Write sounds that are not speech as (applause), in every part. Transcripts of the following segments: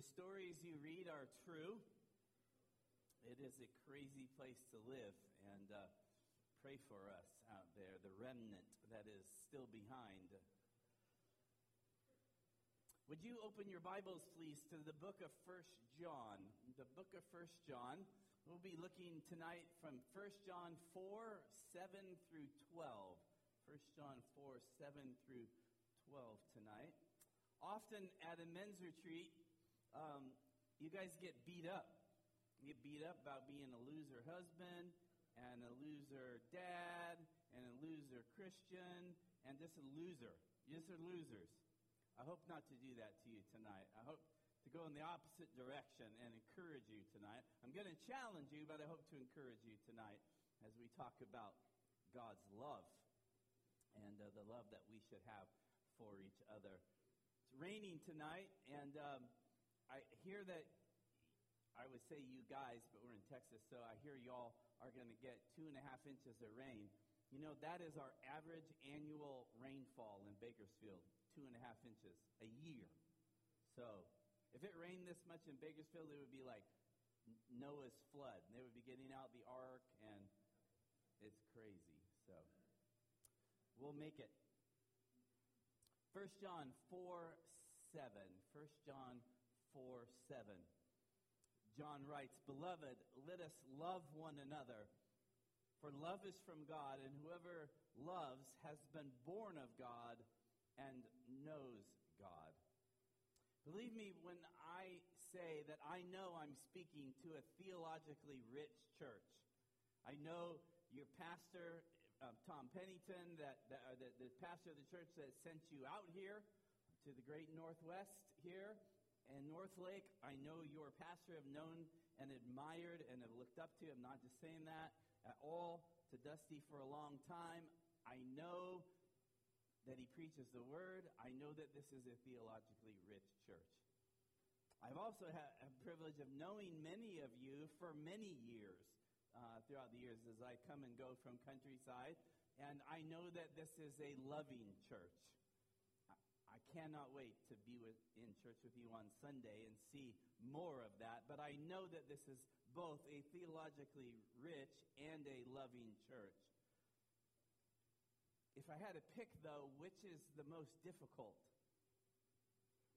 The stories you read are true. It is a crazy place to live, and uh, pray for us out there, the remnant that is still behind. Would you open your Bibles, please, to the book of First John? The book of First John. We'll be looking tonight from First John 4 7 through 12. First John 4 7 through 12 tonight. Often at a men's retreat, um, you guys get beat up. You get beat up about being a loser husband and a loser dad and a loser Christian and just a loser. You just are losers. I hope not to do that to you tonight. I hope to go in the opposite direction and encourage you tonight. I'm going to challenge you, but I hope to encourage you tonight as we talk about God's love and uh, the love that we should have for each other. It's raining tonight, and um, I hear that I would say you guys, but we're in Texas, so I hear y'all are going to get two and a half inches of rain. You know, that is our average annual rainfall in Bakersfield, two and a half inches a year. So, if it rained this much in Bakersfield, it would be like Noah's flood. They would be getting out the ark, and it's crazy. So, we'll make it. 1 John 4 7. 1 John 4 7. John writes, Beloved, let us love one another, for love is from God, and whoever loves has been born of God and knows God. Believe me when I say that I know I'm speaking to a theologically rich church. I know your pastor, uh, Tom Pennington, that, that uh, the, the pastor of the church that sent you out here to the great Northwest here and Northlake, I know your pastor have known and admired and have looked up to. I'm not just saying that at all to Dusty for a long time. I know that he preaches the word. I know that this is a theologically rich church. I've also had a privilege of knowing many of you for many years uh, throughout the years as I come and go from countryside. And I know that this is a loving church. Cannot wait to be with, in church with you on Sunday and see more of that. But I know that this is both a theologically rich and a loving church. If I had to pick, though, which is the most difficult?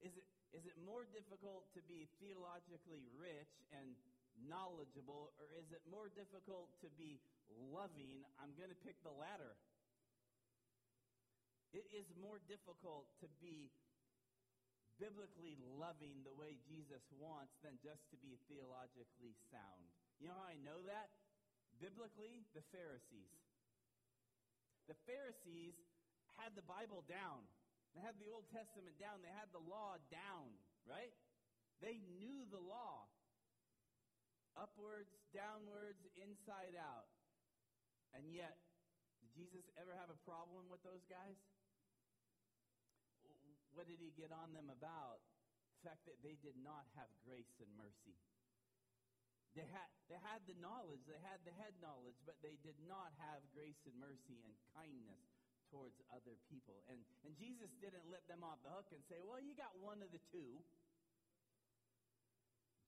Is it, is it more difficult to be theologically rich and knowledgeable, or is it more difficult to be loving? I'm going to pick the latter. It is more difficult to be biblically loving the way Jesus wants than just to be theologically sound. You know how I know that? Biblically, the Pharisees. The Pharisees had the Bible down. They had the Old Testament down. They had the law down, right? They knew the law. Upwards, downwards, inside out. And yet, did Jesus ever have a problem with those guys? What did he get on them about? The fact that they did not have grace and mercy. They had, they had the knowledge, they had the head knowledge, but they did not have grace and mercy and kindness towards other people. And, and Jesus didn't let them off the hook and say, well, you got one of the two.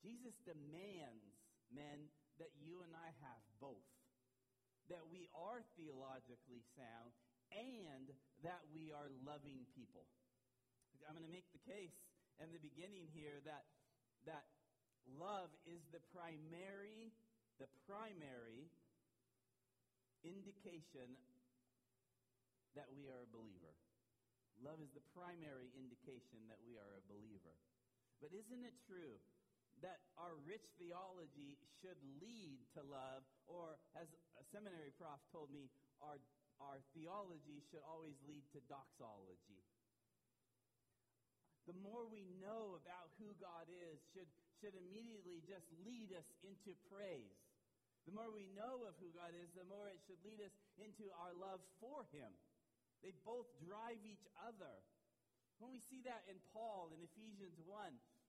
Jesus demands, men, that you and I have both. That we are theologically sound and that we are loving people. I'm going to make the case in the beginning here that, that love is the primary, the primary indication that we are a believer. Love is the primary indication that we are a believer. But isn't it true that our rich theology should lead to love, or as a seminary prof told me, our, our theology should always lead to doxology? The more we know about who God is should, should immediately just lead us into praise. The more we know of who God is, the more it should lead us into our love for Him. They both drive each other. When we see that in Paul in Ephesians 1,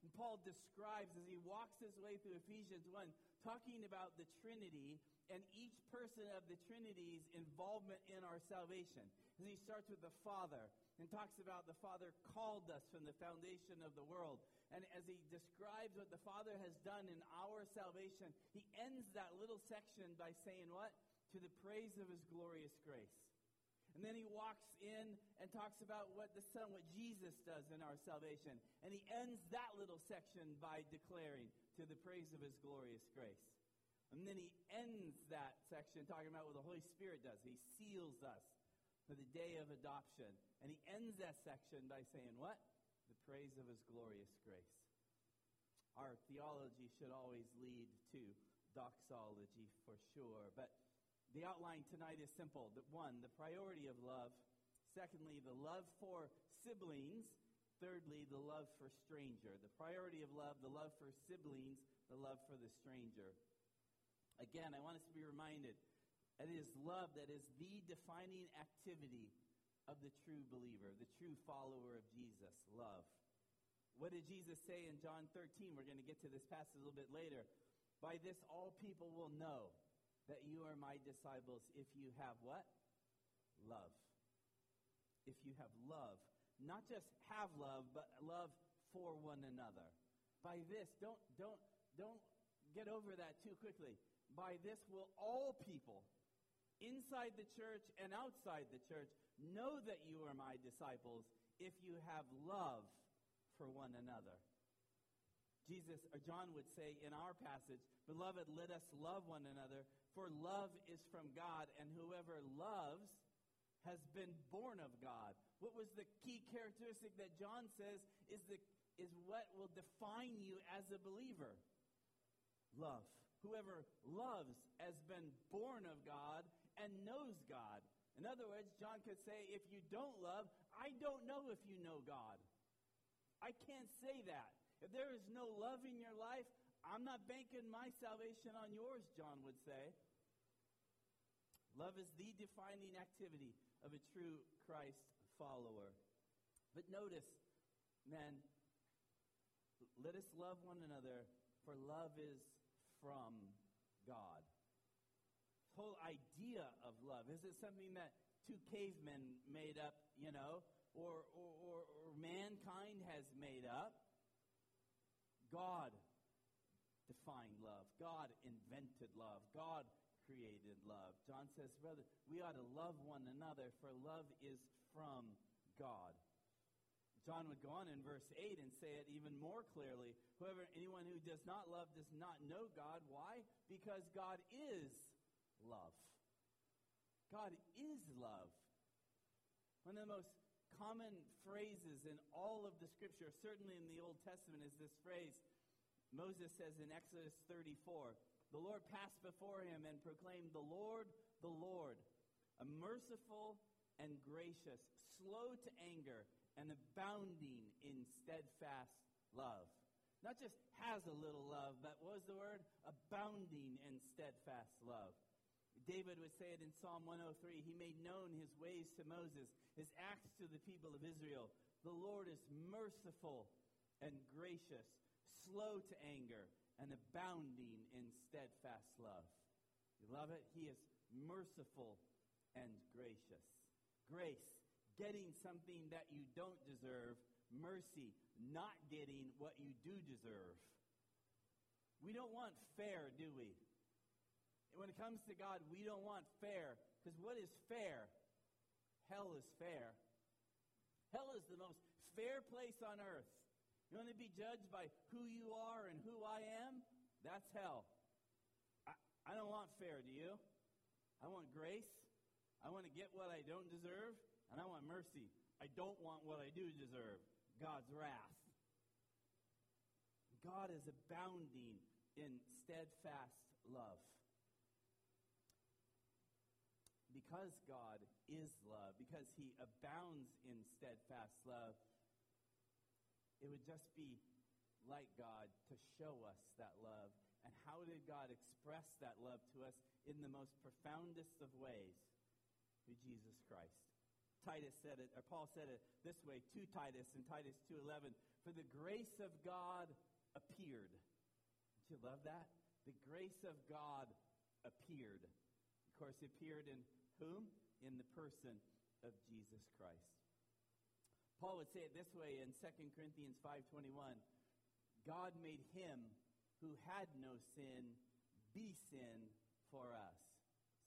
And Paul describes as he walks his way through Ephesians 1, talking about the Trinity and each person of the Trinity's involvement in our salvation. And he starts with the Father and talks about the Father called us from the foundation of the world. And as he describes what the Father has done in our salvation, he ends that little section by saying what? To the praise of his glorious grace. And then he walks in and talks about what the Son, what Jesus does in our salvation. And he ends that little section by declaring to the praise of his glorious grace. And then he ends that section talking about what the Holy Spirit does. He seals us for the day of adoption. And he ends that section by saying, What? The praise of his glorious grace. Our theology should always lead to doxology for sure. But the outline tonight is simple. That one, the priority of love. Secondly, the love for siblings. Thirdly, the love for stranger. The priority of love, the love for siblings, the love for the stranger. Again, I want us to be reminded that it is love that is the defining activity of the true believer, the true follower of Jesus. Love. What did Jesus say in John 13? We're going to get to this passage a little bit later. By this, all people will know that you are my disciples if you have what? Love. If you have love. Not just have love, but love for one another. By this, don't, don't, don't get over that too quickly. By this will all people, inside the church and outside the church, know that you are my disciples if you have love for one another. Jesus or John would say in our passage, Beloved, let us love one another, for love is from God, and whoever loves has been born of God. What was the key characteristic that John says is, the, is what will define you as a believer? Love. Whoever loves has been born of God and knows God. In other words, John could say, if you don't love, I don't know if you know God. I can't say that. If there is no love in your life, I'm not banking my salvation on yours, John would say. Love is the defining activity of a true Christ follower. But notice, men, let us love one another, for love is from God. The whole idea of love is it something that two cavemen made up, you know, or, or, or, or mankind has made up? God defined love. God invented love. God created love. John says, brother, we ought to love one another, for love is from God. John would go on in verse 8 and say it even more clearly. Whoever, anyone who does not love does not know God. Why? Because God is love. God is love. One of the most common phrases in all of the scripture, certainly in the Old Testament, is this phrase Moses says in Exodus 34 The Lord passed before him and proclaimed, The Lord, the Lord, a merciful and gracious, slow to anger, and abounding in steadfast love. Not just has a little love, but what was the word? Abounding in steadfast love. David would say it in Psalm 103 He made known his ways to Moses, his acts to the people of Israel. The Lord is merciful and gracious, slow to anger, and abounding in steadfast love. You love it? He is merciful and gracious. Grace, getting something that you don't deserve. Mercy, not getting what you do deserve. We don't want fair, do we? When it comes to God, we don't want fair. Because what is fair? Hell is fair. Hell is the most fair place on earth. You want to be judged by who you are and who I am? That's hell. I, I don't want fair, do you? I want grace. I want to get what I don't deserve. And I want mercy. I don't want what I do deserve God's wrath. God is abounding in steadfast love because God is love, because he abounds in steadfast love, it would just be like God to show us that love. And how did God express that love to us in the most profoundest of ways? Through Jesus Christ. Titus said it, or Paul said it this way to Titus in Titus 2.11, For the grace of God appeared. Don't you love that? The grace of God appeared. Of course, it appeared in whom? In the person of Jesus Christ. Paul would say it this way in 2 Corinthians 5.21, God made him who had no sin be sin for us,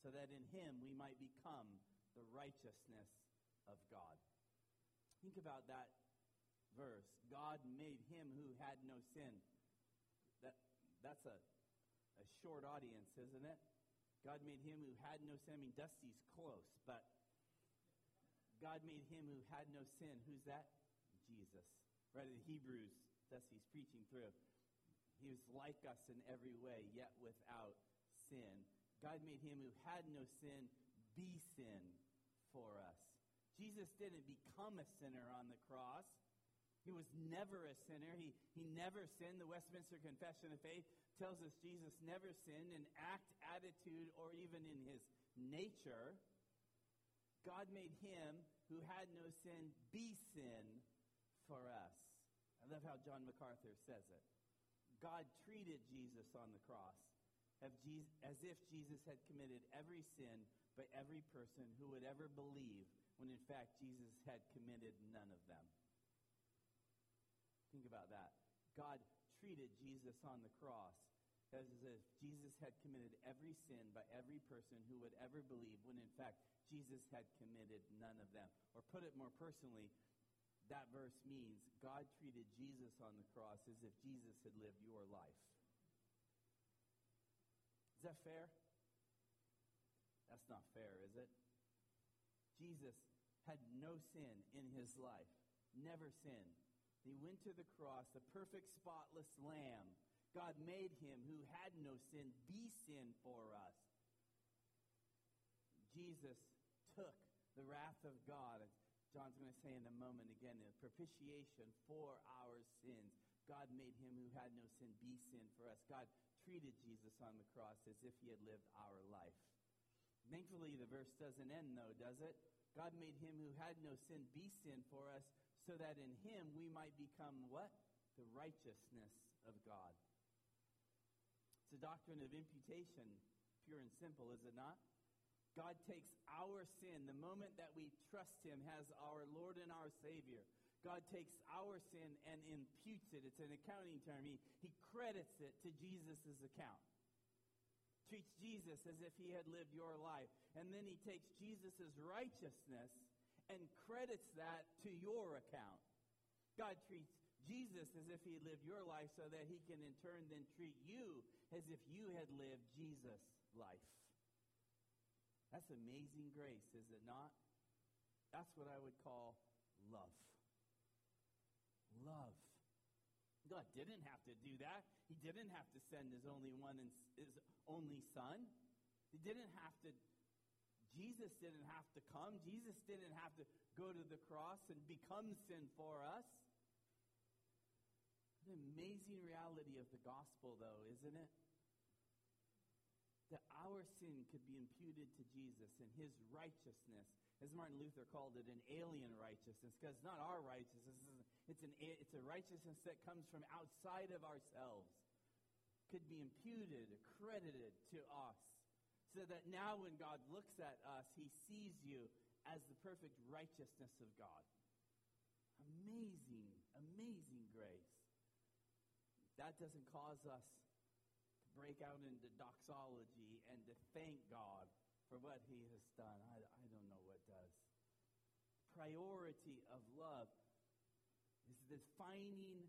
so that in him we might become the righteousness of God. Think about that verse. God made him who had no sin. That, that's a, a short audience, isn't it? God made him who had no sin. I mean, Dusty's close, but God made him who had no sin. Who's that? Jesus. Right in Hebrews, Dusty's preaching through. He was like us in every way, yet without sin. God made him who had no sin be sin for us. Jesus didn't become a sinner on the cross. He was never a sinner. He, he never sinned. The Westminster Confession of Faith tells us Jesus never sinned in act, attitude, or even in his nature. God made him who had no sin be sin for us. I love how John MacArthur says it. God treated Jesus on the cross as if Jesus had committed every sin by every person who would ever believe, when in fact Jesus had committed none of them. Think about that. God treated Jesus on the cross as if Jesus had committed every sin by every person who would ever believe, when in fact Jesus had committed none of them. Or put it more personally, that verse means God treated Jesus on the cross as if Jesus had lived your life. Is that fair? That's not fair, is it? Jesus had no sin in his life, never sinned. He went to the cross, the perfect, spotless lamb. God made him who had no sin be sin for us. Jesus took the wrath of God. John's going to say in a moment again, a propitiation for our sins. God made him who had no sin be sin for us. God treated Jesus on the cross as if he had lived our life. Thankfully, the verse doesn't end, though, does it? God made him who had no sin be sin for us so that in him we might become what? The righteousness of God. It's a doctrine of imputation, pure and simple, is it not? God takes our sin, the moment that we trust him as our Lord and our Savior, God takes our sin and imputes it. It's an accounting term. He, he credits it to Jesus' account. Treats Jesus as if he had lived your life. And then he takes Jesus' righteousness and credits that to your account. God treats Jesus as if he lived your life so that he can in turn then treat you as if you had lived Jesus' life. That's amazing grace, is it not? That's what I would call love love. God didn't have to do that. He didn't have to send his only one and his only son. He didn't have to Jesus didn't have to come. Jesus didn't have to go to the cross and become sin for us. The amazing reality of the gospel, though, isn't it? That our sin could be imputed to Jesus and his righteousness as Martin Luther called it, an alien righteousness, because it's not our righteousness. It's, an, it's a righteousness that comes from outside of ourselves, could be imputed, credited to us, so that now when God looks at us, he sees you as the perfect righteousness of God. Amazing, amazing grace. That doesn't cause us to break out into doxology and to thank God for what he has done. I, I don't know what does. Priority of love is the defining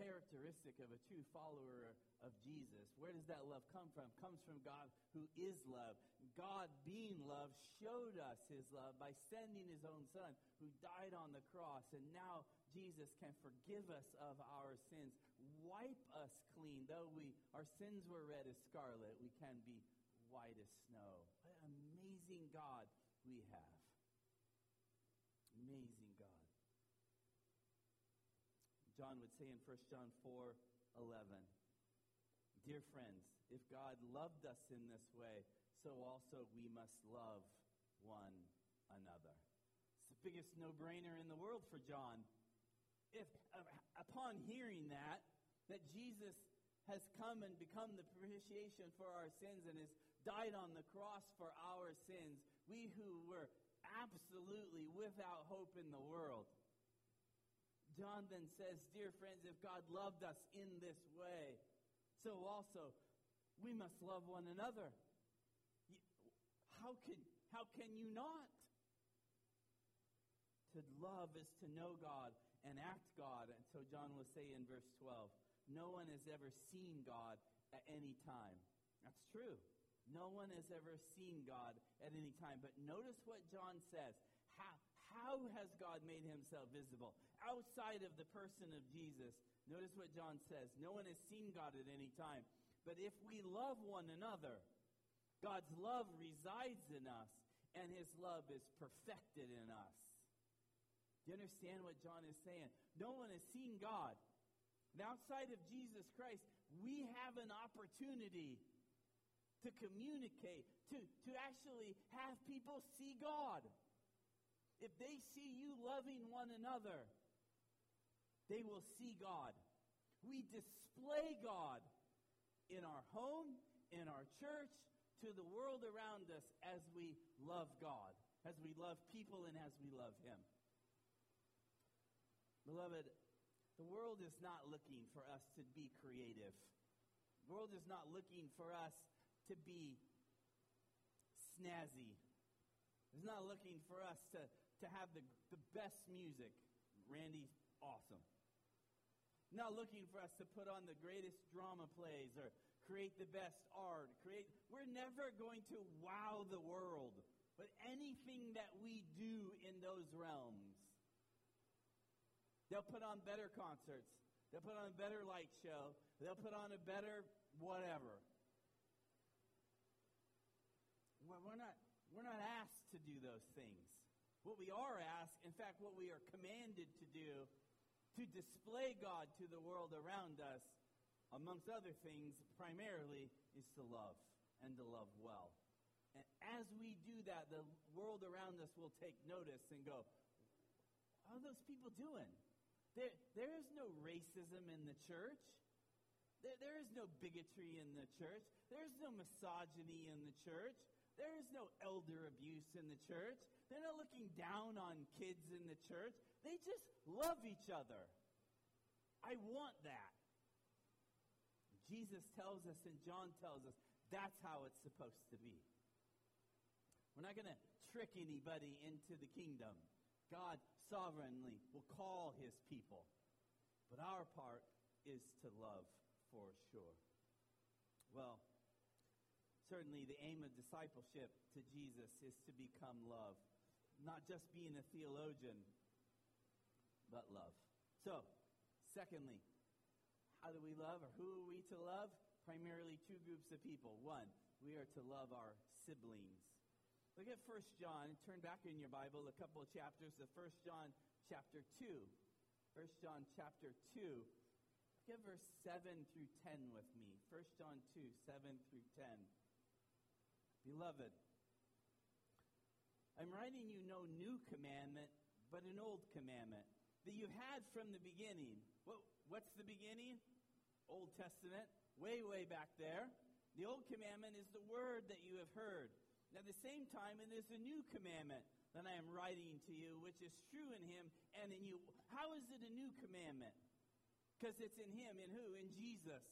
characteristic of a true follower of Jesus. Where does that love come from? It comes from God who is love. God being love showed us his love by sending his own son who died on the cross and now Jesus can forgive us of our sins, wipe us clean. Though we our sins were red as scarlet, we can be white as snow. What an amazing God we have. Amazing God. John would say in 1 John 4 11, Dear friends, if God loved us in this way, so also we must love one another. It's the biggest no brainer in the world for John. If uh, upon hearing that, that Jesus has come and become the propitiation for our sins and has died on the cross for our sins, we who were absolutely without hope in the world. John then says, Dear friends, if God loved us in this way, so also we must love one another. How can, how can you not? To love is to know God and act God. And so John will say in verse 12, no one has ever seen God at any time. That's true. No one has ever seen God at any time. But notice what John says. How, how has God made himself visible? Outside of the person of Jesus, notice what John says. No one has seen God at any time. But if we love one another, God's love resides in us, and his love is perfected in us. Do you understand what John is saying? No one has seen God. And outside of Jesus Christ, we have an opportunity to communicate, to, to actually have people see God. If they see you loving one another, they will see God. We display God in our home, in our church, to the world around us as we love God, as we love people, and as we love Him. Beloved, the world is not looking for us to be creative. The world is not looking for us to be snazzy. It's not looking for us to, to have the, the best music. Randy's awesome. Not looking for us to put on the greatest drama plays or create the best art. Create we're never going to wow the world. But anything that we do in those realms, they'll put on better concerts. They'll put on a better light show. They'll put on a better whatever. We're not, we're not asked to do those things. What we are asked, in fact, what we are commanded to do, to display God to the world around us, amongst other things, primarily, is to love and to love well. And as we do that, the world around us will take notice and go, How are those people doing? There, there is no racism in the church. There, there is no bigotry in the church. There is no misogyny in the church. There is no elder abuse in the church. They're not looking down on kids in the church. They just love each other. I want that. Jesus tells us and John tells us that's how it's supposed to be. We're not going to trick anybody into the kingdom. God sovereignly will call his people. But our part is to love for sure. Well, certainly the aim of discipleship to Jesus is to become love. Not just being a theologian, but love. So, secondly, how do we love or who are we to love? Primarily two groups of people. One, we are to love our siblings. Look at 1 John. Turn back in your Bible a couple of chapters to 1 John chapter 2. 1 John chapter 2. Look at verse 7 through 10 with me. 1 John 2, 7 through 10. Beloved, I'm writing you no new commandment, but an old commandment that you had from the beginning. What, what's the beginning? Old Testament, way, way back there. The old commandment is the word that you have heard. At the same time, it is a new commandment that I am writing to you, which is true in him and in you. How is it a new commandment? Because it's in him. In who? In Jesus.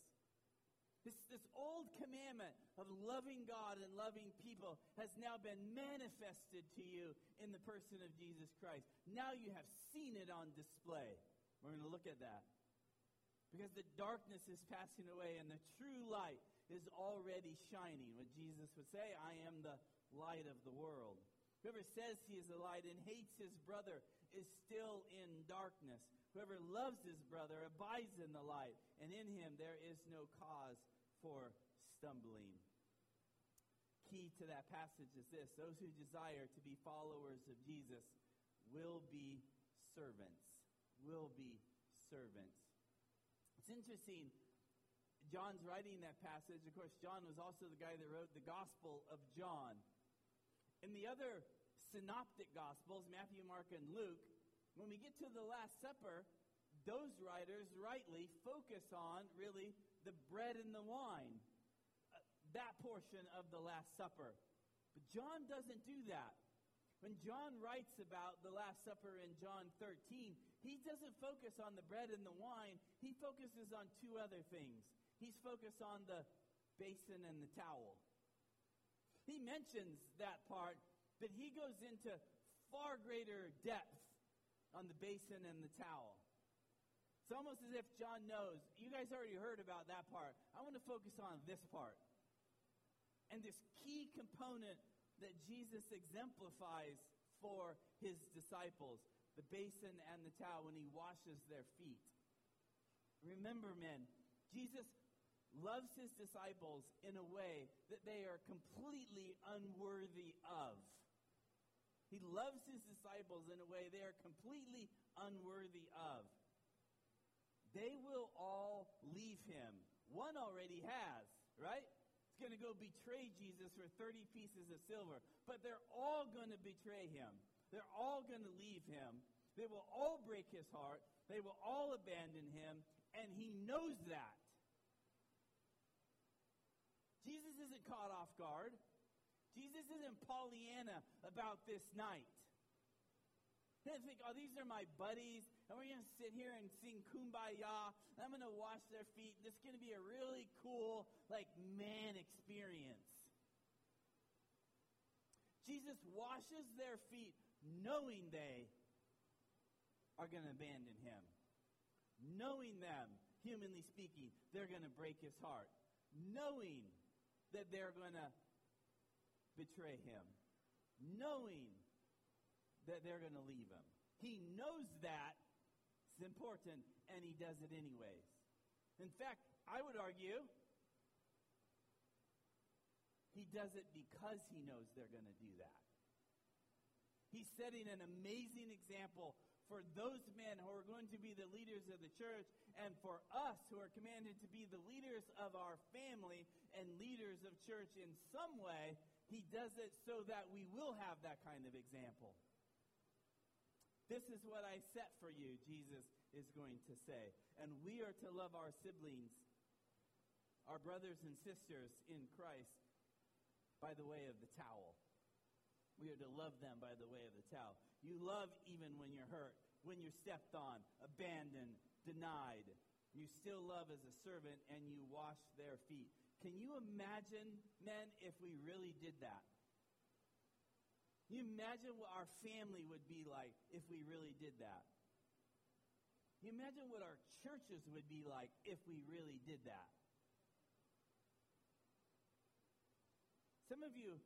This, this old commandment of loving God and loving people has now been manifested to you in the person of Jesus Christ. Now you have seen it on display. We're going to look at that. Because the darkness is passing away and the true light is already shining. What Jesus would say, I am the light of the world. Whoever says he is a light and hates his brother is still in darkness. Whoever loves his brother abides in the light, and in him there is no cause for stumbling. Key to that passage is this those who desire to be followers of Jesus will be servants. Will be servants. It's interesting. John's writing that passage. Of course, John was also the guy that wrote the Gospel of John. In the other synoptic gospels, Matthew, Mark, and Luke, when we get to the Last Supper, those writers rightly focus on really the bread and the wine, uh, that portion of the Last Supper. But John doesn't do that. When John writes about the Last Supper in John 13, he doesn't focus on the bread and the wine. He focuses on two other things. He's focused on the basin and the towel. He mentions that part, but he goes into far greater depth on the basin and the towel. It's almost as if John knows, you guys already heard about that part. I want to focus on this part. And this key component that Jesus exemplifies for his disciples the basin and the towel when he washes their feet. Remember, men, Jesus loves his disciples in a way that they are completely unworthy of. He loves his disciples in a way they are completely unworthy of. They will all leave him. One already has, right? He's going to go betray Jesus for 30 pieces of silver. But they're all going to betray him. They're all going to leave him. They will all break his heart. They will all abandon him. And he knows that. Jesus isn't caught off guard. Jesus isn't Pollyanna about this night. (laughs) He doesn't think, oh, these are my buddies and we're going to sit here and sing Kumbaya. and I'm going to wash their feet. This is going to be a really cool, like, man experience. Jesus washes their feet knowing they are going to abandon him. Knowing them, humanly speaking, they're going to break his heart. Knowing that they're going to betray him. Knowing that they're going to leave him. He knows that it's important, and he does it anyways. In fact, I would argue he does it because he knows they're going to do that. He's setting an amazing example for those men who are going to be the leaders of the church and for us who are commanded to be the leaders of our family and leaders of church in some way. He does it so that we will have that kind of example. This is what I set for you, Jesus is going to say. And we are to love our siblings, our brothers and sisters in Christ, by the way of the towel. We are to love them by the way of the towel. You love even when you're hurt, when you're stepped on, abandoned, denied. You still love as a servant and you wash their feet. Can you imagine, men, if we really did that? Can you imagine what our family would be like if we really did that? Can you imagine what our churches would be like if we really did that? Some of you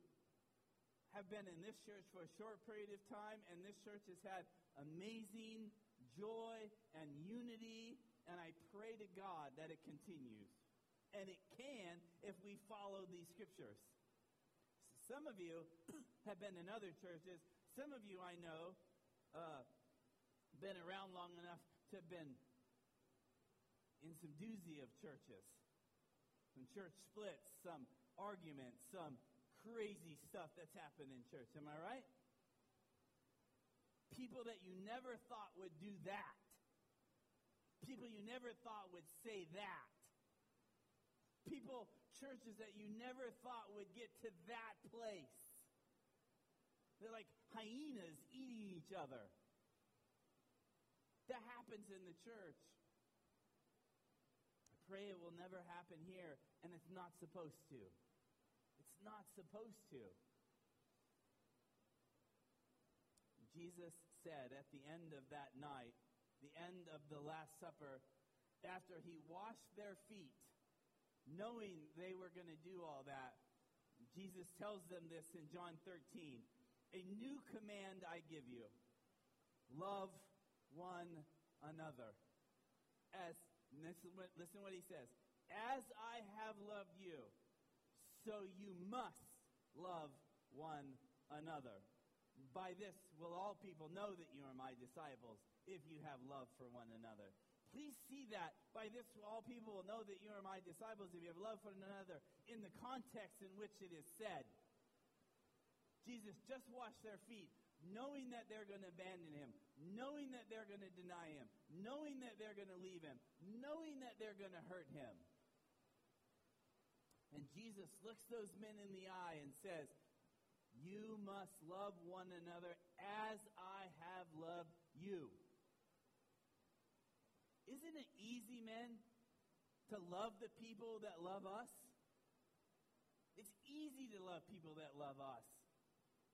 have been in this church for a short period of time, and this church has had amazing joy and unity, and I pray to God that it continues. And it can if we follow these scriptures. Some of you (clears throat) have been in other churches. Some of you I know uh, been around long enough to have been in some doozy of churches. Some church splits, some arguments, some crazy stuff that's happened in church. Am I right? People that you never thought would do that. People you never thought would say that. People churches that you never thought would get to that place. They're like hyenas eating each other. That happens in the church. I pray it will never happen here, and it's not supposed to. Not supposed to. Jesus said at the end of that night, the end of the Last Supper, after he washed their feet, knowing they were going to do all that, Jesus tells them this in John 13 A new command I give you love one another. As, listen, listen what he says. As I have loved you, so you must love one another. By this will all people know that you are my disciples, if you have love for one another. Please see that. By this, all people will know that you are my disciples if you have love for one another in the context in which it is said. Jesus just washed their feet, knowing that they're going to abandon him, knowing that they're going to deny him, knowing that they're going to leave him, knowing that they're going to hurt him. And Jesus looks those men in the eye and says, You must love one another as I have loved you. Isn't it easy, men, to love the people that love us? It's easy to love people that love us.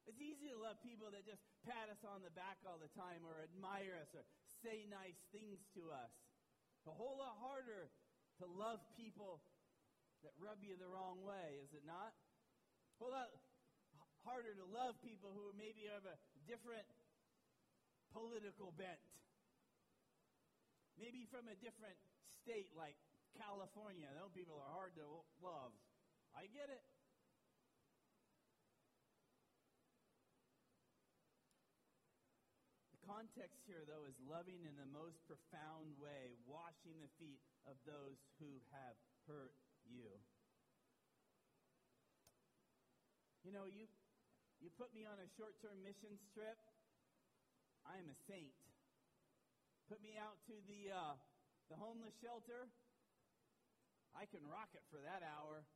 It's easy to love people that just pat us on the back all the time or admire us or say nice things to us. It's a whole lot harder to love people that rub you the wrong way, is it not? Whole lot harder to love people who maybe have a different political bent. Maybe from a different state like California. Those people are hard to love. I get it. The context here, though, is loving in the most profound way, washing the feet of those who have hurt you. You know, you, you put me on a short term missions trip, I am a saint. Put me out to the, uh, the homeless shelter, I can rock it for that hour.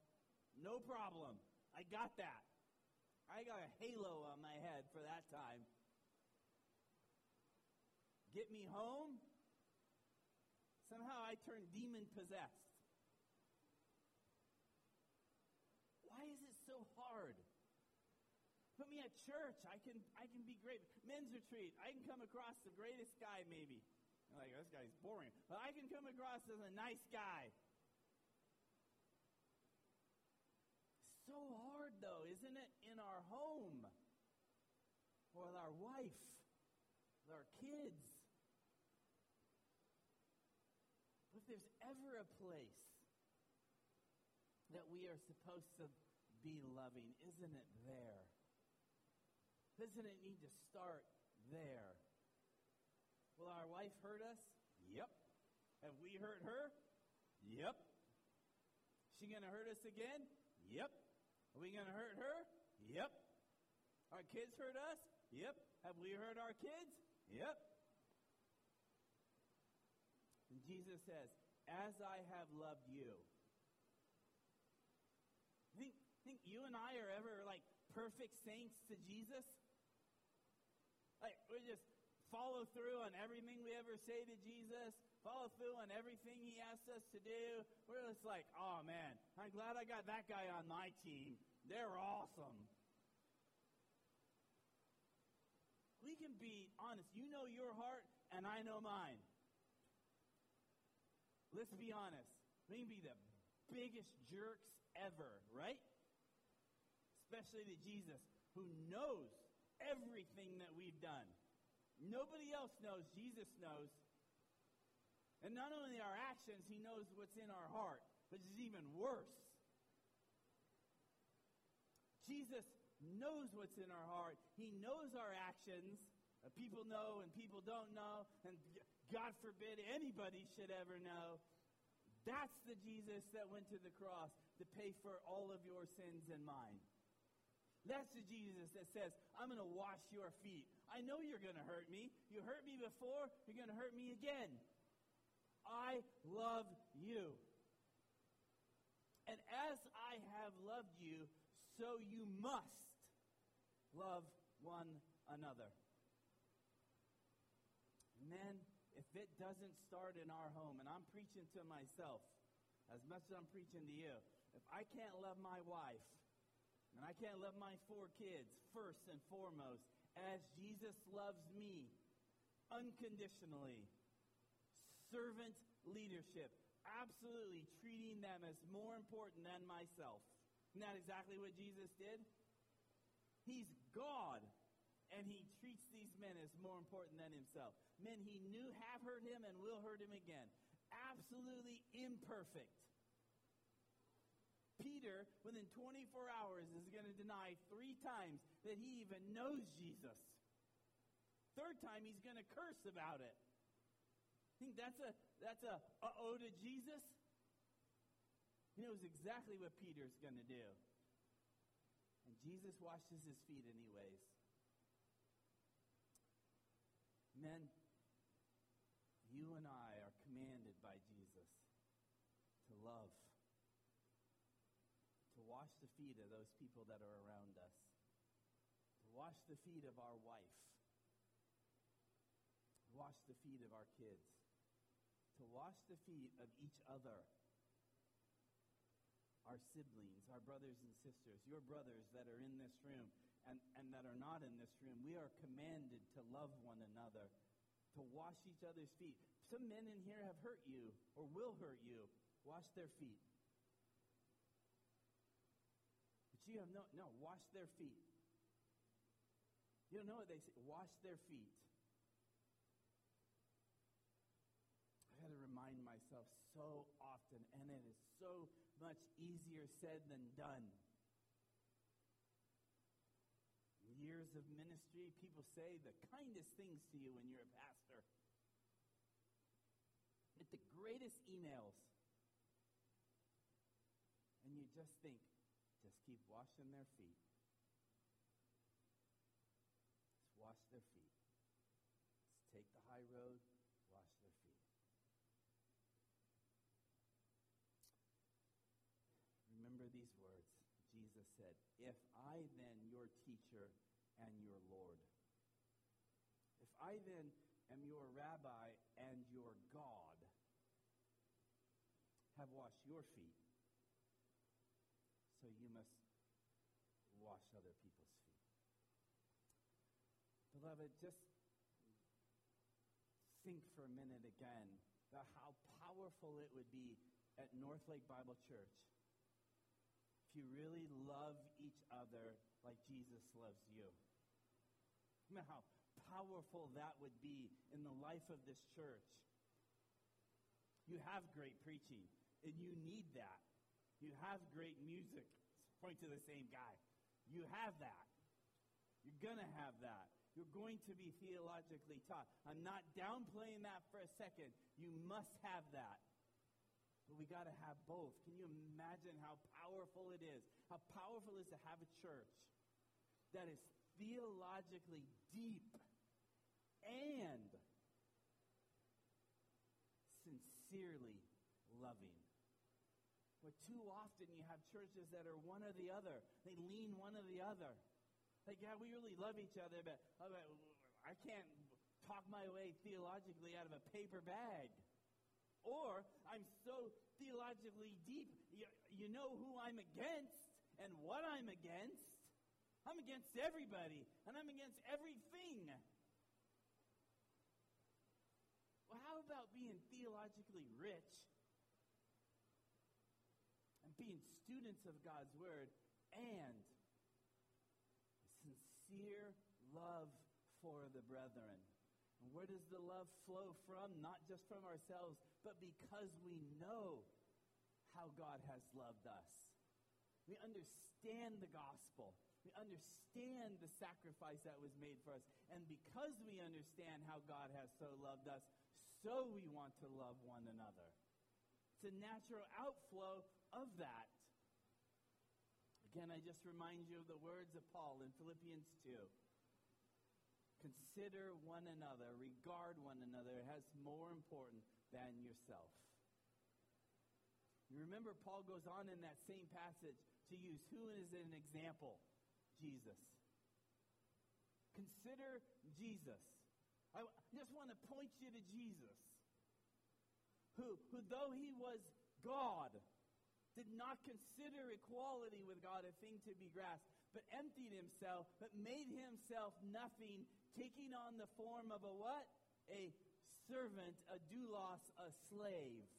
No problem. I got that. I got a halo on my head for that time get me home, somehow I turn demon possessed. Why is it so hard? Put at church. I can, I can be great. Men's retreat. I can come across the greatest guy, maybe. You're like, this guy's boring. But I can come across as a nice guy. So hard, though, isn't it? In our home, or with our wife, with our kids. But there's ever a place that we are supposed to be loving, isn't it there? Doesn't it need to start there? Will our wife hurt us? Yep. Have we hurt her? Yep. She going to hurt us again? Yep. Are we going to hurt her? Yep. Our kids hurt us? Yep. Have we hurt our kids? Yep. And Jesus says, as I have loved you. Think, think you and I are ever like perfect saints to Jesus? Like, we just follow through on everything we ever say to Jesus, follow through on everything he asks us to do. We're just like, oh man, I'm glad I got that guy on my team. They're awesome. We can be honest. You know your heart, and I know mine. Let's be honest. We can be the biggest jerks ever, right? Especially to Jesus, who knows everything that we've done. Nobody else knows. Jesus knows. And not only our actions, he knows what's in our heart, which is even worse. Jesus knows what's in our heart. He knows our actions. Uh, people know and people don't know. And God forbid anybody should ever know. That's the Jesus that went to the cross to pay for all of your sins and mine. That's the Jesus that says, I'm going to wash your feet. I know you're going to hurt me. You hurt me before, you're going to hurt me again. I love you. And as I have loved you, so you must love one another. Men, if it doesn't start in our home, and I'm preaching to myself as much as I'm preaching to you, if I can't love my wife, and I can't love my four kids first and foremost, as Jesus loves me unconditionally, servant leadership, absolutely treating them as more important than myself. Isn't that exactly what Jesus did? He's God and he treats these men as more important than himself. Men he knew have hurt him and will hurt him again. Absolutely imperfect. Peter, within 24 hours, is going to deny three times that he even knows Jesus. Third time, he's going to curse about it. Think that's a that's a uh-oh to Jesus? He knows exactly what Peter's going to do. And Jesus washes his feet anyways. Men, you and I are commanded by Jesus to love, to wash the feet of those people that are around us, to wash the feet of our wife, to wash the feet of our kids, to wash the feet of each other, our siblings, our brothers and sisters, your brothers that are in this room and, and that are not in this room. We are commanded to love one another, to wash each other's feet. Some men in here have hurt you or will hurt you. Wash their feet. You have no, no, wash their feet. You don't know what they say. Wash their feet. I got to remind myself so often, and it is so much easier said than done. Years of ministry, people say the kindest things to you when you're a pastor. Get the greatest emails. And you just think, just keep washing their feet. Just wash their feet. Just take the high road, wash their feet. Remember these words. Jesus said, If I then, your teacher and your Lord, if I then am your rabbi and your God, have washed your feet, so you must wash other people's feet. Beloved, just think for a minute again about how powerful it would be at North Lake Bible Church if you really love each other like Jesus loves you. How powerful that would be in the life of this church. You have great preaching, and you need that. You have great music. Point to the same guy. You have that. You're going to have that. You're going to be theologically taught. I'm not downplaying that for a second. You must have that. But we got to have both. Can you imagine how powerful it is? How powerful it is to have a church that is theologically deep and sincerely loving. But too often you have churches that are one or the other. They lean one or the other. Like, yeah, we really love each other, but, oh, I can't talk my way theologically out of a paper bag. Or I'm so theologically deep, you, you know who I'm against and what I'm against. I'm against everybody, and I'm against everything. Well, how about being theologically rich and being students of God's Word and sincere love for the brethren? And where does the love flow from? Not just from ourselves, but because we know how God has loved us. We understand the gospel. We understand the sacrifice that was made for us. And because we understand how God has so loved us, so we want to love one another. It's a natural outflow of that. Again, I just remind you of the words of Paul in Philippians 2. Consider one another, regard one another as more important than yourself. You remember, Paul goes on in that same passage to use who is an example? Jesus. Consider Jesus. I just want to point you to Jesus, who, who though he was God, did not consider equality with God a thing to be grasped, but emptied himself, but made himself nothing, taking on the form of a what? A servant, a doulos, a slave.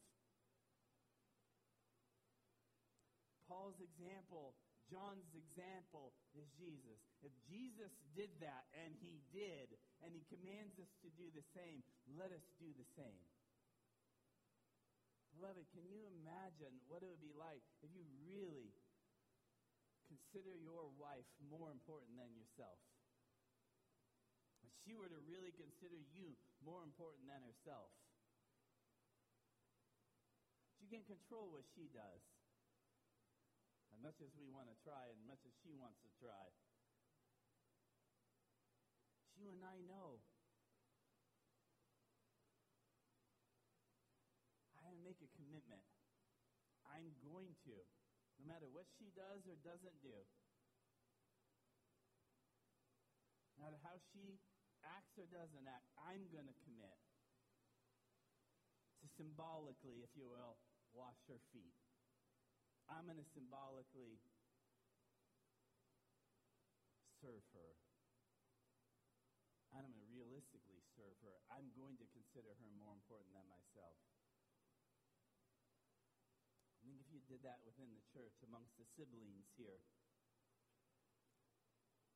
Paul's example, John's example is Jesus. If Jesus did that, and he did, and he commands us to do the same, let us do the same. Beloved, can you imagine what it would be like if you really consider your wife more important than yourself? If she were to really consider you more important than herself. She can't control what she does. as much as we want to try, and much as she wants to try. You and I know. Make a commitment. I'm going to, no matter what she does or doesn't do. No matter how she acts or doesn't act, I'm going to commit to symbolically, if you will, wash her feet. I'm going to symbolically serve her. And I'm going to realistically serve her. I'm going to consider her more important than myself. I think if you did that within the church amongst the siblings here,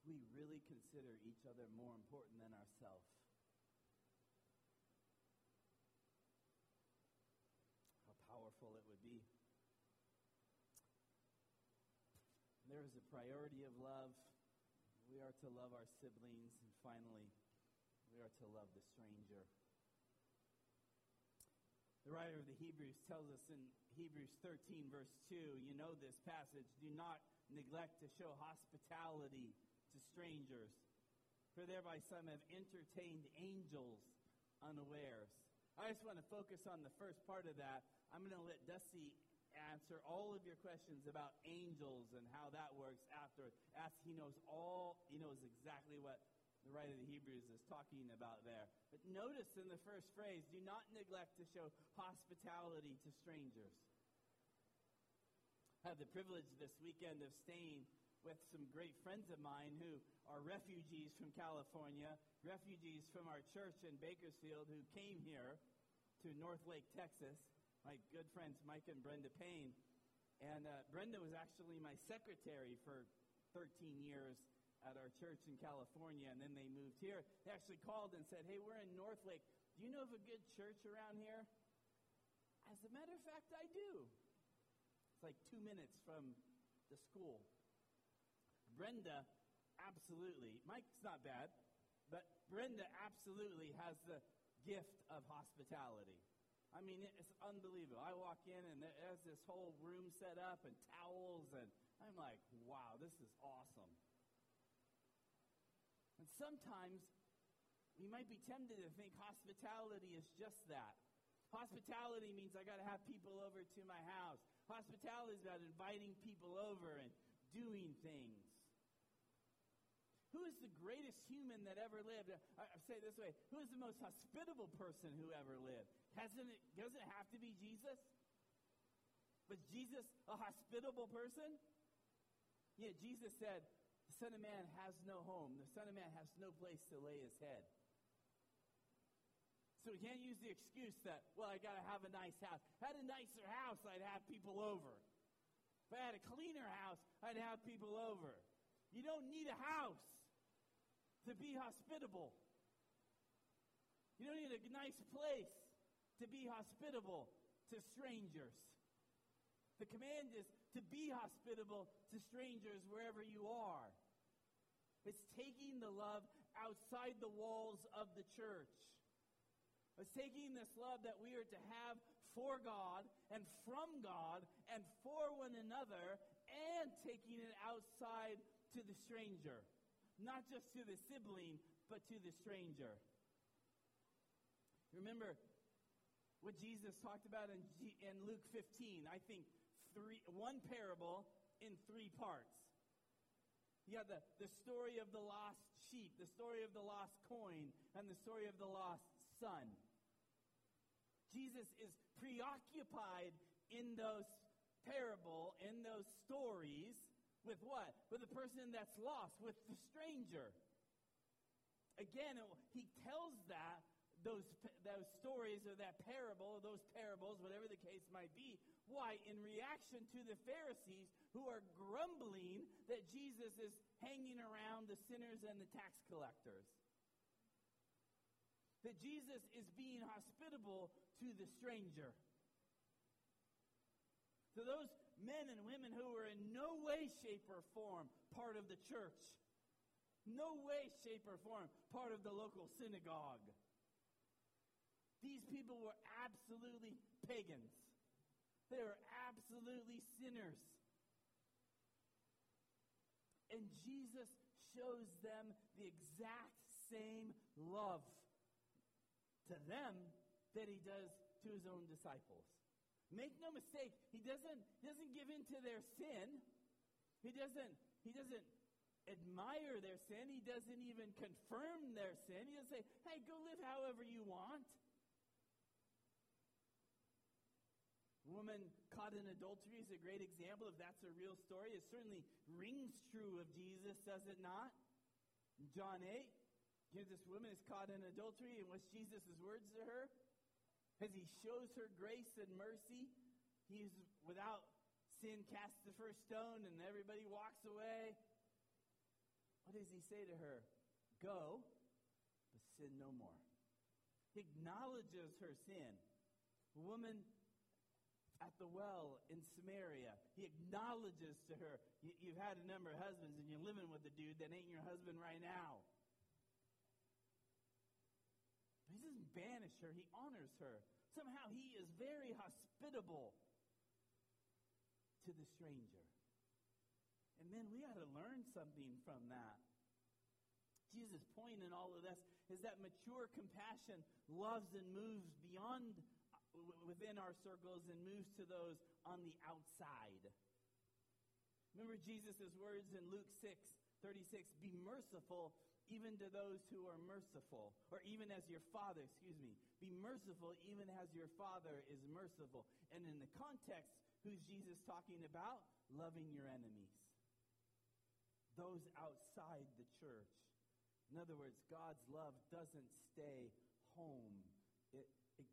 we really consider each other more important than ourselves. How powerful it would be. There is a priority of love. We are to love our siblings. And finally, we are to love the stranger. The writer of the Hebrews tells us in Hebrews 13, verse 2, you know this passage, do not neglect to show hospitality to strangers, for thereby some have entertained angels unawares. I just want to focus on the first part of that. I'm going to let Dusty answer all of your questions about angels and how that works after. As he knows all, he knows exactly what the writer of the Hebrews is talking about there. But notice in the first phrase, do not neglect to show hospitality to strangers. I had the privilege this weekend of staying with some great friends of mine who are refugees from California, refugees from our church in Bakersfield who came here to North Lake, Texas. My good friends Mike and Brenda Payne. And uh, Brenda was actually my secretary for 13 years at our church in California, and then they moved here. They actually called and said, Hey, we're in North Lake. Do you know of a good church around here? As a matter of fact, I do. It's like two minutes from the school. Brenda, absolutely. Mike's not bad, but Brenda absolutely has the gift of hospitality. I mean, it's unbelievable. I walk in and there's this whole room set up and towels, and I'm like, wow, this is awesome. And sometimes we might be tempted to think hospitality is just that. Hospitality means I got to have people over to my house. Hospitality is about inviting people over and doing things. Who is the greatest human that ever lived? I, I say it this way Who is the most hospitable person who ever lived? Hasn't it, does it have to be Jesus? Was Jesus a hospitable person? Yeah, Jesus said, Son of Man has no home. The Son of Man has no place to lay his head. So we can't use the excuse that, well, I got to have a nice house. If I had a nicer house, I'd have people over. If I had a cleaner house, I'd have people over. You don't need a house to be hospitable. You don't need a nice place to be hospitable to strangers. The command is to be hospitable to strangers wherever you are. It's taking the love outside the walls of the church. It's taking this love that we are to have for God and from God and for one another and taking it outside to the stranger. Not just to the sibling, but to the stranger. Remember what Jesus talked about in, G- in Luke 15. I think three, one parable in three parts. Got the, the story of the lost sheep, the story of the lost coin, and the story of the lost son. Jesus is preoccupied in those parable, in those stories, with what? With the person that's lost, with the stranger. Again, he tells that those, those stories or that parable, or those parables, whatever the case might be. Why? In reaction to the Pharisees who are grumbling that Jesus is hanging around the sinners and the tax collectors. That Jesus is being hospitable to the stranger. To those men and women who were in no way, shape, or form part of the church. No way, shape, or form part of the local synagogue. These people were absolutely pagans. They were absolutely sinners. And Jesus shows them the exact same love to them that he does to his own disciples. Make no mistake, he doesn't, doesn't give in to their sin. He doesn't, he doesn't admire their sin. He doesn't even confirm their sin. He doesn't say, hey, go live however you want. Woman caught in adultery is a great example. If that's a real story, it certainly rings true of Jesus, does it not? John 8, here this woman is caught in adultery, and what's Jesus' words to her? As he shows her grace and mercy, he's without sin cast the first stone, and everybody walks away. What does he say to her? Go, but sin no more. He acknowledges her sin. Woman at the well in Samaria, he acknowledges to her, you, have had a number of husbands and you're living with a dude that ain't your husband right now. He doesn't banish her, he honors her. Somehow he is very hospitable to the stranger. And then we got to learn something from that. Jesus' point in all of this is that mature compassion loves and moves beyond within our circles and moves to those on the outside. Remember Jesus' words in Luke 6 36 Be merciful even to those who are merciful, or even as your Father, excuse me, be merciful even as your Father is merciful. And in the context, who's Jesus talking about? Loving your enemies, those outside the church. In other words, God's love doesn't stay home it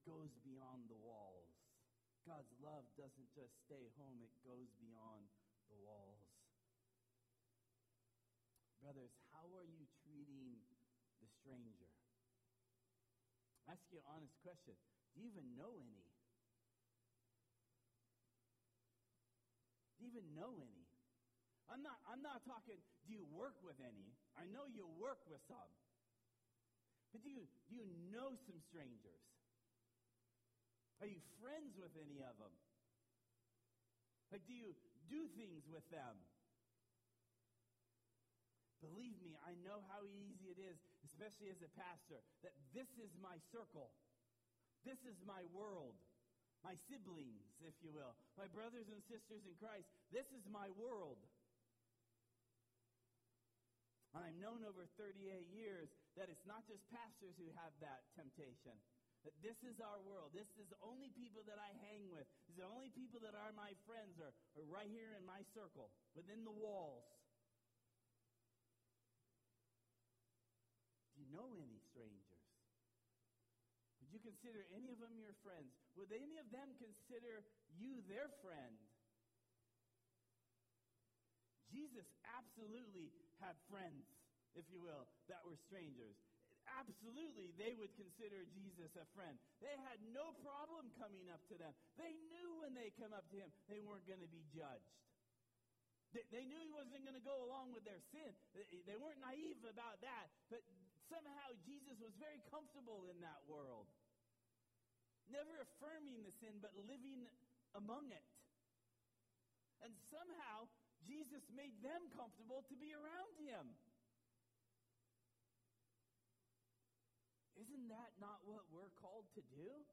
goes beyond the walls. God's love doesn't just stay home, it goes beyond the walls. Brothers, how are you treating the stranger? Ask you an honest question. Do you even know any? Do you even know any? I'm not, I'm not talking, do you work with any? I know you work with some. But do you, do you know some strangers? Are you friends with any of them? Like, do you do things with them? Believe me, I know how easy it is, especially as a pastor, that this is my circle. This is my world. My siblings, if you will. My brothers and sisters in Christ. This is my world. I've known over 38 years that it's not just pastors who have that temptation. That this is our world. This is the only people that I hang with. These are the only people that are my friends are, are right here in my circle, within the walls. Do you know any strangers? Would you consider any of them your friends? Would any of them consider you their friend? Jesus absolutely had friends, if you will, that were strangers absolutely they would consider Jesus a friend. They had no problem coming up to them. They knew when they come up to him, they weren't going to be judged. They, they knew he wasn't going to go along with their sin. They, they weren't naive about that. But somehow Jesus was very comfortable in that world. Never affirming the sin, but living among it. And somehow Jesus made them comfortable to be around him. Isn't that not what we're called to do?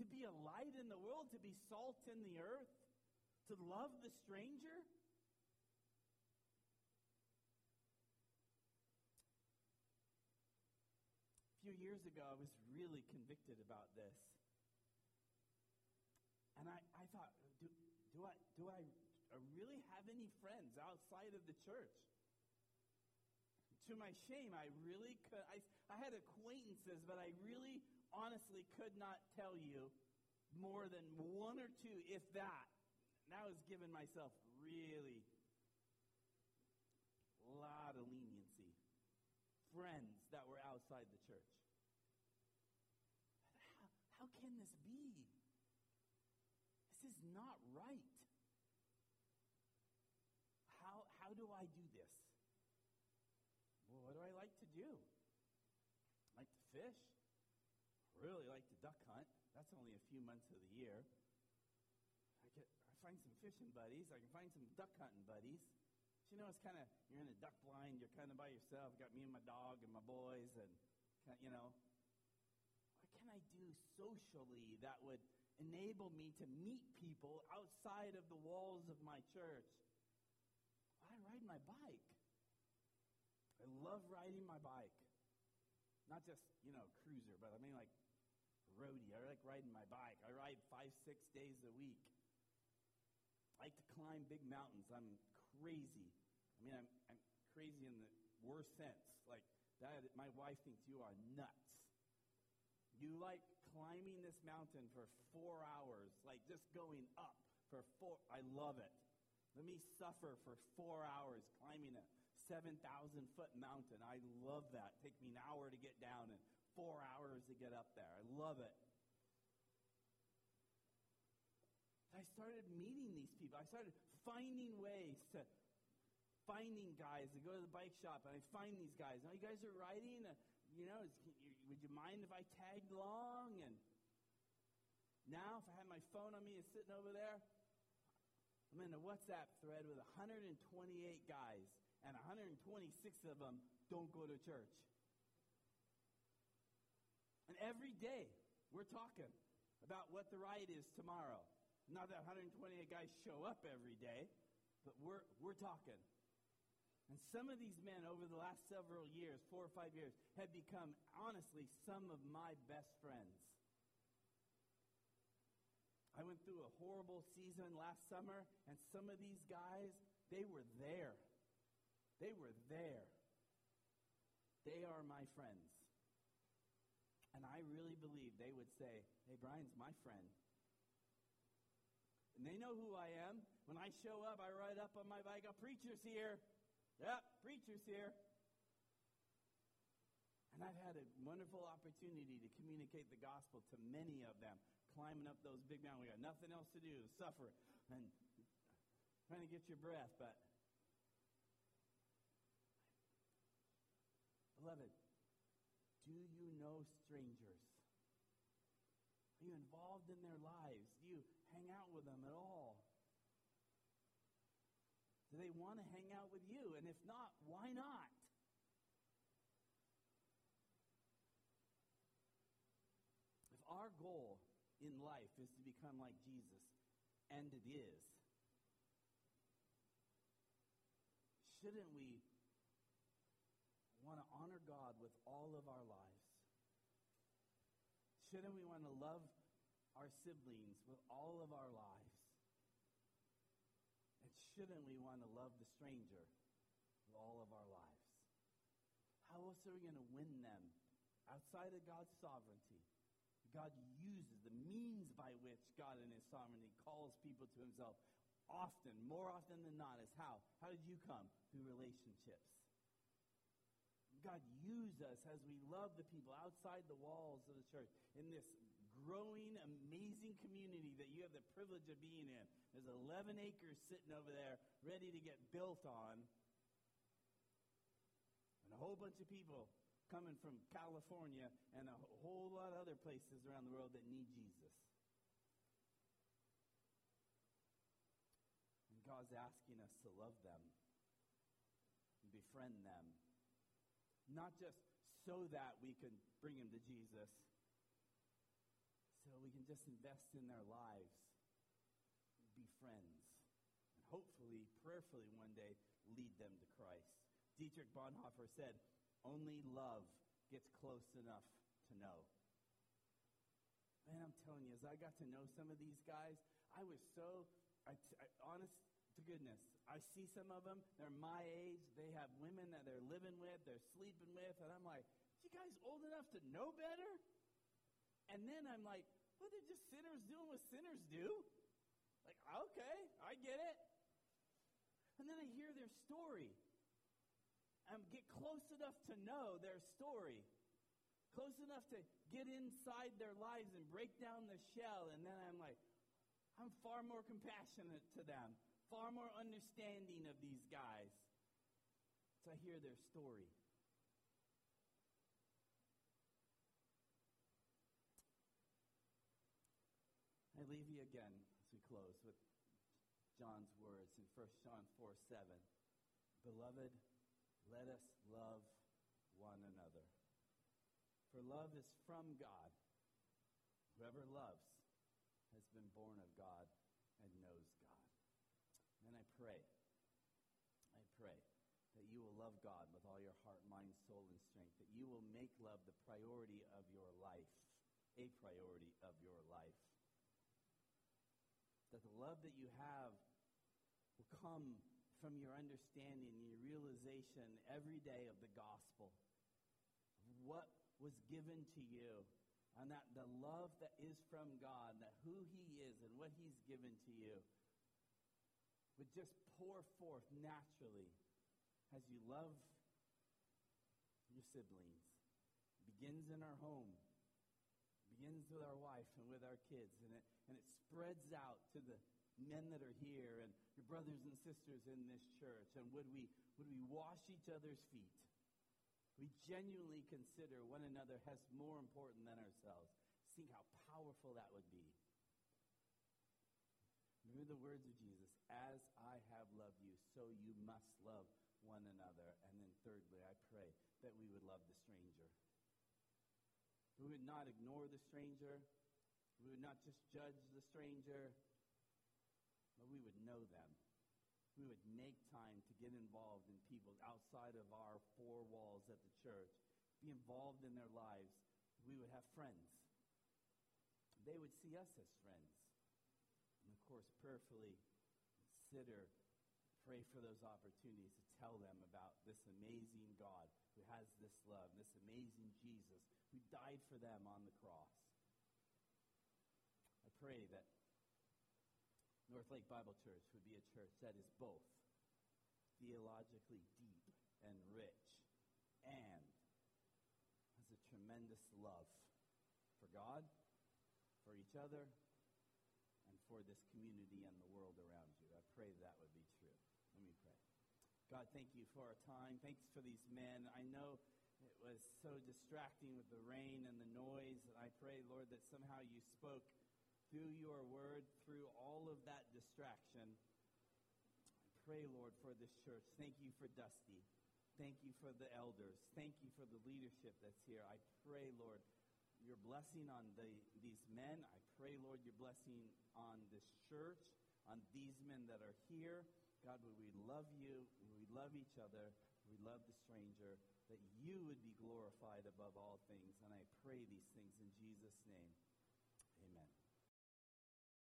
To be a light in the world, to be salt in the earth, to love the stranger? A few years ago, I was really convicted about this. And I, I thought, do, do, I, do I really have any friends outside of the church? To my shame, I really could. I, I had acquaintances, but I really honestly could not tell you more than one or two, if that. And I was giving myself really a lot of leniency. Friends that were outside the church. How, how can this be? This is not right. How, how do I do this? Do I like to fish. Really like to duck hunt. That's only a few months of the year. I get I find some fishing buddies. I can find some duck hunting buddies. you know, it's kind of, you're in a duck blind, you're kind of by yourself, got me and my dog and my boys, and, you know, what can I do socially that would enable me to meet people outside of the walls of my church? I ride my bike. I love riding my bike. Not just, you know, cruiser, but I mean like roadie. I like riding my bike. I ride five, six days a week. I like to climb big mountains. I'm crazy. I mean, I'm, I'm crazy in the worst sense. Like, that, my wife thinks you are nuts. You like climbing this mountain for four hours, like just going up for four. I love it. Let me suffer for four hours climbing a 7,000 foot mountain. I love that. Take me an hour to get down and four hours to get up there. I love it. I started meeting these people. I started finding ways to finding guys to go to the bike shop, and I find these guys. Now you guys are riding. Uh, you know, would you mind if I tagged along? And now, if I had my phone on me and sitting over there, I'm in a WhatsApp thread with 128 guys, and 126 of them don't go to church. And every day, we're talking about what the ride is tomorrow. Not that 128 guys show up every day, but we're, we're talking. And some of these men over the last several years, four or five years, have become, honestly, some of my best friends. I went through a horrible season last summer, and some of these guys, they were there. They were there. They are my friends. And I really believe they would say, hey, Brian's my friend. And they know who I am. When I show up, I ride up on my bike, a preacher's here. Yep, preacher's here. And I've had a wonderful opportunity to communicate the gospel to many of them, climbing up those big mountains. We got nothing else to do, suffer, and trying to get your breath. But, beloved, do you know strangers? Are you involved in their lives? Do you hang out with them at all? Do they want to hang out with you? And if not, why not? If our goal in life is to become like Jesus, and it is, shouldn't we God with all of our lives? Shouldn't we want to love our siblings with all of our lives? And shouldn't we want to love the stranger with all of our lives? How else are we going to win them outside of God's sovereignty? God uses the means by which God in his sovereignty calls people to himself often, more often than not, is how? How did you come? Through relationships. God, use us as we love the people outside the walls of the church in this growing, amazing community that you have the privilege of being in. There's 11 acres sitting over there ready to get built on, and a whole bunch of people coming from California and a whole lot of other places around the world that need Jesus. And God's asking us to love them and befriend them. Not just so that we can bring them to Jesus, so we can just invest in their lives, be friends, and hopefully, prayerfully one day, lead them to Christ. Dietrich Bonhoeffer said, only love gets close enough to know. Man, I'm telling you, as I got to know some of these guys, I was so, I, I, honest to goodness, I see some of them, they're my age, they have women that they're living with, they're sleeping with, and I'm like, you guys old enough to know better? And then I'm like, well, they're just sinners doing what sinners do. Like, okay, I get it. And then I hear their story and get close enough to know their story, close enough to get inside their lives and break down the shell. And then I'm like, I'm far more compassionate to them, far more understanding of these guys. to hear their story. I leave you again as we close with John's words in 1 John 4 7. Beloved, let us love one another. For love is from God. Whoever loves has been born of God and knows God. And I pray, I pray that you will love God with all your heart, mind, soul, and strength, that you will make love the priority of your life, a priority of your life. That the love that you have will come from your understanding and your realization every day of the gospel. What was given to you, and that the love that is from God, that who He is and what He's given to you, would just pour forth naturally as you love your siblings. Begins in our home, begins with our wife and with our kids, and it, and it spreads out to the men that are here and your brothers and sisters in this church? And would we, would we wash each other's feet? We genuinely consider one another as more important than ourselves. Think how powerful that would be. Remember the words of Jesus As I have loved you, so you must love one another. And then, thirdly, I pray that we would love the stranger. We would not ignore the stranger. We would not just judge the stranger but we would know them. We would make time to get involved in people outside of our four walls at the church, be involved in their lives. We would have friends. They would see us as friends. And of course, prayerfully consider, pray for those opportunities to tell them about this amazing God who has this love, this amazing Jesus who died for them on the cross. I pray that North Lake Bible Church would be a church that is both theologically deep and rich and has a tremendous love for God, for each other, and for this community and the world around you. I pray that would be true. Let me pray. God, thank you for our time. Thanks for these men. I know it was so distracting with the rain and the noise, and I pray, Lord, that somehow you spoke through your word, through all of that distraction. I pray, Lord, for this church. Thank you for Dusty. Thank you for the elders. Thank you for the leadership that's here. I pray, Lord, your blessing on the, these men. I pray, Lord, your blessing on this church, on these men that are here. God, would we love you, love each other, we love the stranger, that you would be glorified above all things. And I pray these things in Jesus' name.